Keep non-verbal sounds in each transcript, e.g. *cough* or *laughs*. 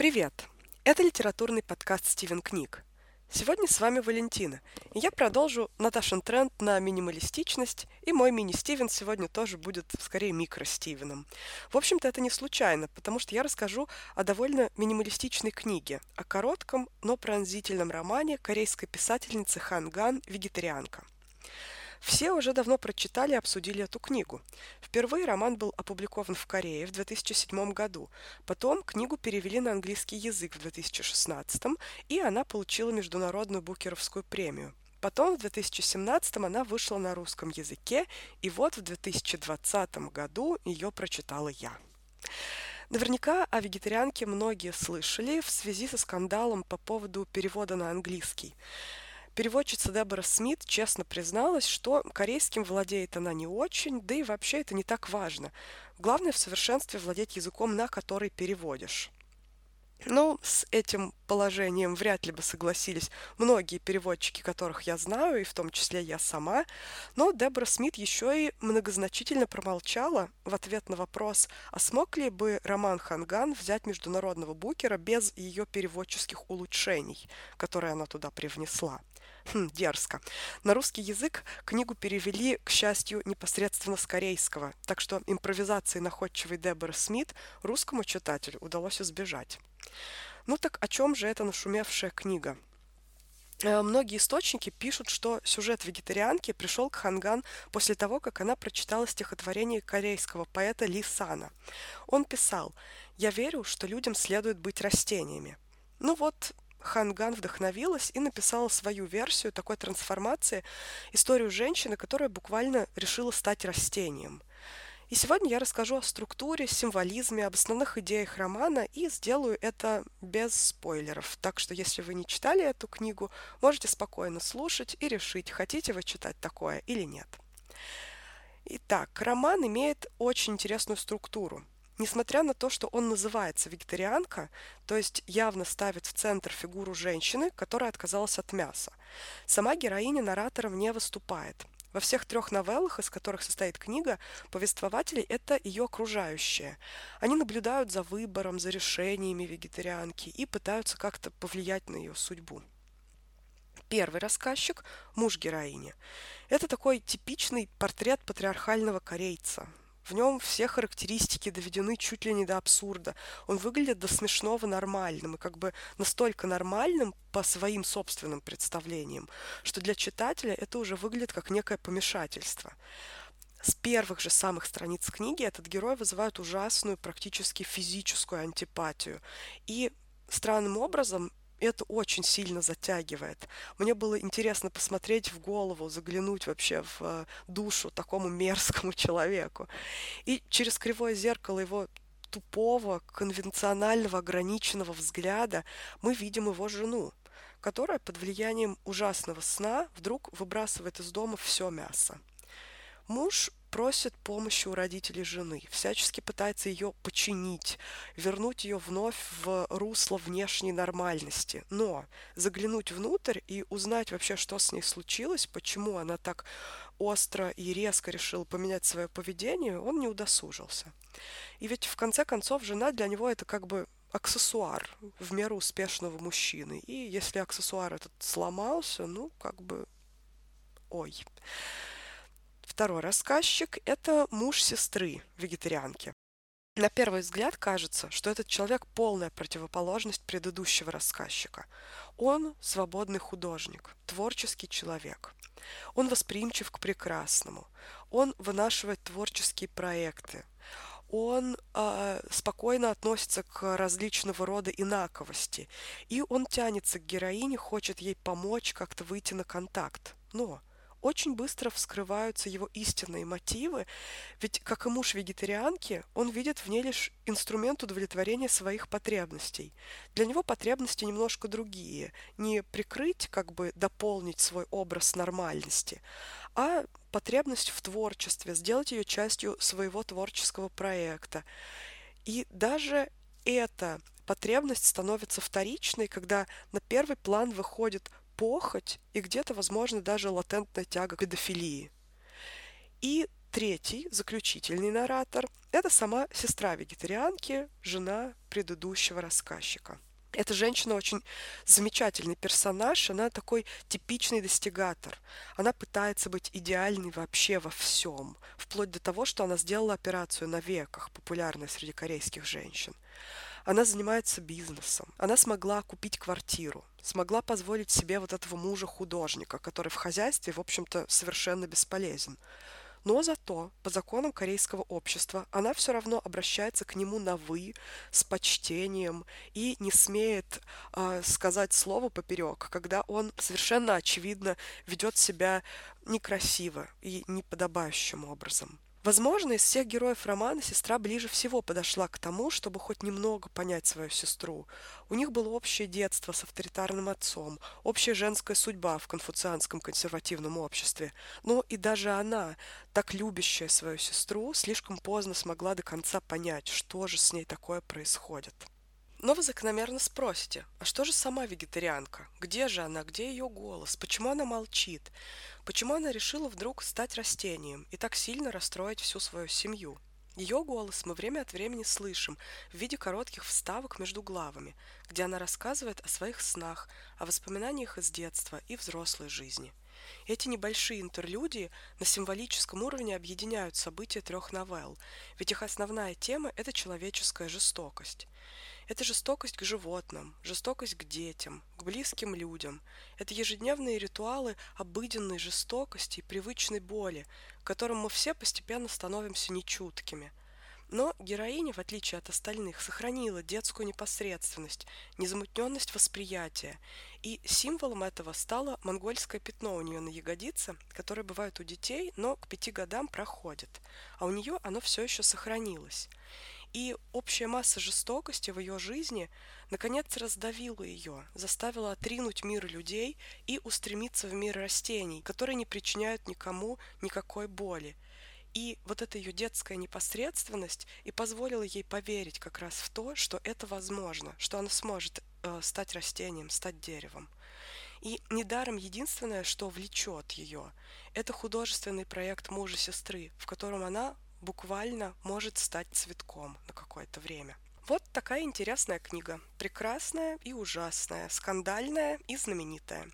Привет! Это литературный подкаст «Стивен книг». Сегодня с вами Валентина, и я продолжу Наташин тренд на минималистичность, и мой мини-Стивен сегодня тоже будет скорее микро-Стивеном. В общем-то, это не случайно, потому что я расскажу о довольно минималистичной книге, о коротком, но пронзительном романе корейской писательницы Хан Ган «Вегетарианка». Все уже давно прочитали и обсудили эту книгу. Впервые роман был опубликован в Корее в 2007 году. Потом книгу перевели на английский язык в 2016, и она получила международную букеровскую премию. Потом в 2017 она вышла на русском языке, и вот в 2020 году ее прочитала я. Наверняка о вегетарианке многие слышали в связи со скандалом по поводу перевода на английский. Переводчица Дебора Смит честно призналась, что корейским владеет она не очень, да и вообще это не так важно. Главное в совершенстве владеть языком, на который переводишь. Ну, с этим положением вряд ли бы согласились многие переводчики, которых я знаю, и в том числе я сама. Но Дебора Смит еще и многозначительно промолчала в ответ на вопрос, а смог ли бы Роман Ханган взять международного букера без ее переводческих улучшений, которые она туда привнесла. Хм, дерзко. На русский язык книгу перевели, к счастью, непосредственно с корейского, так что импровизации находчивой Деборы Смит русскому читателю удалось избежать. Ну так о чем же эта нашумевшая книга? Э, многие источники пишут, что сюжет вегетарианки пришел к Ханган после того, как она прочитала стихотворение корейского поэта Ли Сана. Он писал «Я верю, что людям следует быть растениями». Ну вот, Ханган вдохновилась и написала свою версию такой трансформации, историю женщины, которая буквально решила стать растением. И сегодня я расскажу о структуре, символизме, об основных идеях романа и сделаю это без спойлеров. Так что если вы не читали эту книгу, можете спокойно слушать и решить, хотите вы читать такое или нет. Итак, роман имеет очень интересную структуру. Несмотря на то, что он называется «Вегетарианка», то есть явно ставит в центр фигуру женщины, которая отказалась от мяса, сама героиня наратором не выступает. Во всех трех новеллах, из которых состоит книга, повествователи – это ее окружающие. Они наблюдают за выбором, за решениями вегетарианки и пытаются как-то повлиять на ее судьбу. Первый рассказчик – муж героини. Это такой типичный портрет патриархального корейца, в нем все характеристики доведены чуть ли не до абсурда. Он выглядит до смешного нормальным и как бы настолько нормальным по своим собственным представлениям, что для читателя это уже выглядит как некое помешательство. С первых же самых страниц книги этот герой вызывает ужасную, практически физическую антипатию. И странным образом это очень сильно затягивает. Мне было интересно посмотреть в голову, заглянуть вообще в э, душу такому *laughs* мерзкому человеку. И через кривое зеркало его тупого, конвенционального, ограниченного взгляда мы видим его жену, которая под влиянием ужасного сна вдруг выбрасывает из дома все мясо. Муж просит помощи у родителей жены, всячески пытается ее починить, вернуть ее вновь в русло внешней нормальности. Но заглянуть внутрь и узнать вообще, что с ней случилось, почему она так остро и резко решила поменять свое поведение, он не удосужился. И ведь в конце концов жена для него это как бы аксессуар в меру успешного мужчины. И если аксессуар этот сломался, ну, как бы, ой. Второй рассказчик – это муж сестры вегетарианки. На первый взгляд кажется, что этот человек – полная противоположность предыдущего рассказчика. Он – свободный художник, творческий человек. Он восприимчив к прекрасному. Он вынашивает творческие проекты. Он э, спокойно относится к различного рода инаковости. И он тянется к героине, хочет ей помочь как-то выйти на контакт. Но очень быстро вскрываются его истинные мотивы, ведь, как и муж вегетарианки, он видит в ней лишь инструмент удовлетворения своих потребностей. Для него потребности немножко другие. Не прикрыть, как бы дополнить свой образ нормальности, а потребность в творчестве, сделать ее частью своего творческого проекта. И даже эта потребность становится вторичной, когда на первый план выходит похоть и где-то, возможно, даже латентная тяга к педофилии. И третий, заключительный наратор – это сама сестра вегетарианки, жена предыдущего рассказчика – эта женщина очень замечательный персонаж, она такой типичный достигатор. Она пытается быть идеальной вообще во всем, вплоть до того, что она сделала операцию на веках, популярная среди корейских женщин. Она занимается бизнесом. Она смогла купить квартиру, смогла позволить себе вот этого мужа-художника, который в хозяйстве, в общем-то, совершенно бесполезен. Но зато по законам корейского общества она все равно обращается к нему на «вы» с почтением и не смеет э, сказать слово поперек, когда он совершенно очевидно ведет себя некрасиво и неподобающим образом. Возможно, из всех героев романа сестра ближе всего подошла к тому, чтобы хоть немного понять свою сестру. У них было общее детство с авторитарным отцом, общая женская судьба в конфуцианском консервативном обществе. Но и даже она, так любящая свою сестру, слишком поздно смогла до конца понять, что же с ней такое происходит. Но вы закономерно спросите, а что же сама вегетарианка? Где же она? Где ее голос? Почему она молчит? Почему она решила вдруг стать растением и так сильно расстроить всю свою семью? Ее голос мы время от времени слышим в виде коротких вставок между главами, где она рассказывает о своих снах, о воспоминаниях из детства и взрослой жизни. Эти небольшие интерлюдии на символическом уровне объединяют события трех новелл, ведь их основная тема – это человеческая жестокость. Это жестокость к животным, жестокость к детям, к близким людям. Это ежедневные ритуалы обыденной жестокости и привычной боли, к которым мы все постепенно становимся нечуткими. Но героиня, в отличие от остальных, сохранила детскую непосредственность, незамутненность восприятия, и символом этого стало монгольское пятно у нее на ягодице, которое бывает у детей, но к пяти годам проходит, а у нее оно все еще сохранилось. И общая масса жестокости в ее жизни наконец раздавила ее, заставила отринуть мир людей и устремиться в мир растений, которые не причиняют никому никакой боли. И вот эта ее детская непосредственность и позволила ей поверить как раз в то, что это возможно, что она сможет э, стать растением, стать деревом. И недаром единственное, что влечет ее, это художественный проект мужа сестры, в котором она буквально может стать цветком на какое-то время. Вот такая интересная книга. Прекрасная и ужасная, скандальная и знаменитая.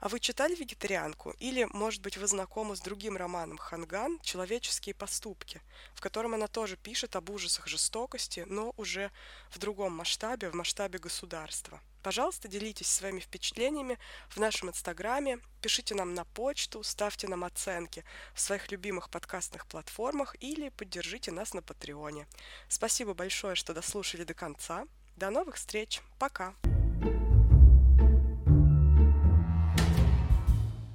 А вы читали «Вегетарианку»? Или, может быть, вы знакомы с другим романом Ханган «Человеческие поступки», в котором она тоже пишет об ужасах жестокости, но уже в другом масштабе, в масштабе государства. Пожалуйста, делитесь своими впечатлениями в нашем инстаграме, пишите нам на почту, ставьте нам оценки в своих любимых подкастных платформах или поддержите нас на Патреоне. Спасибо большое, что дослушали до конца. До новых встреч. Пока.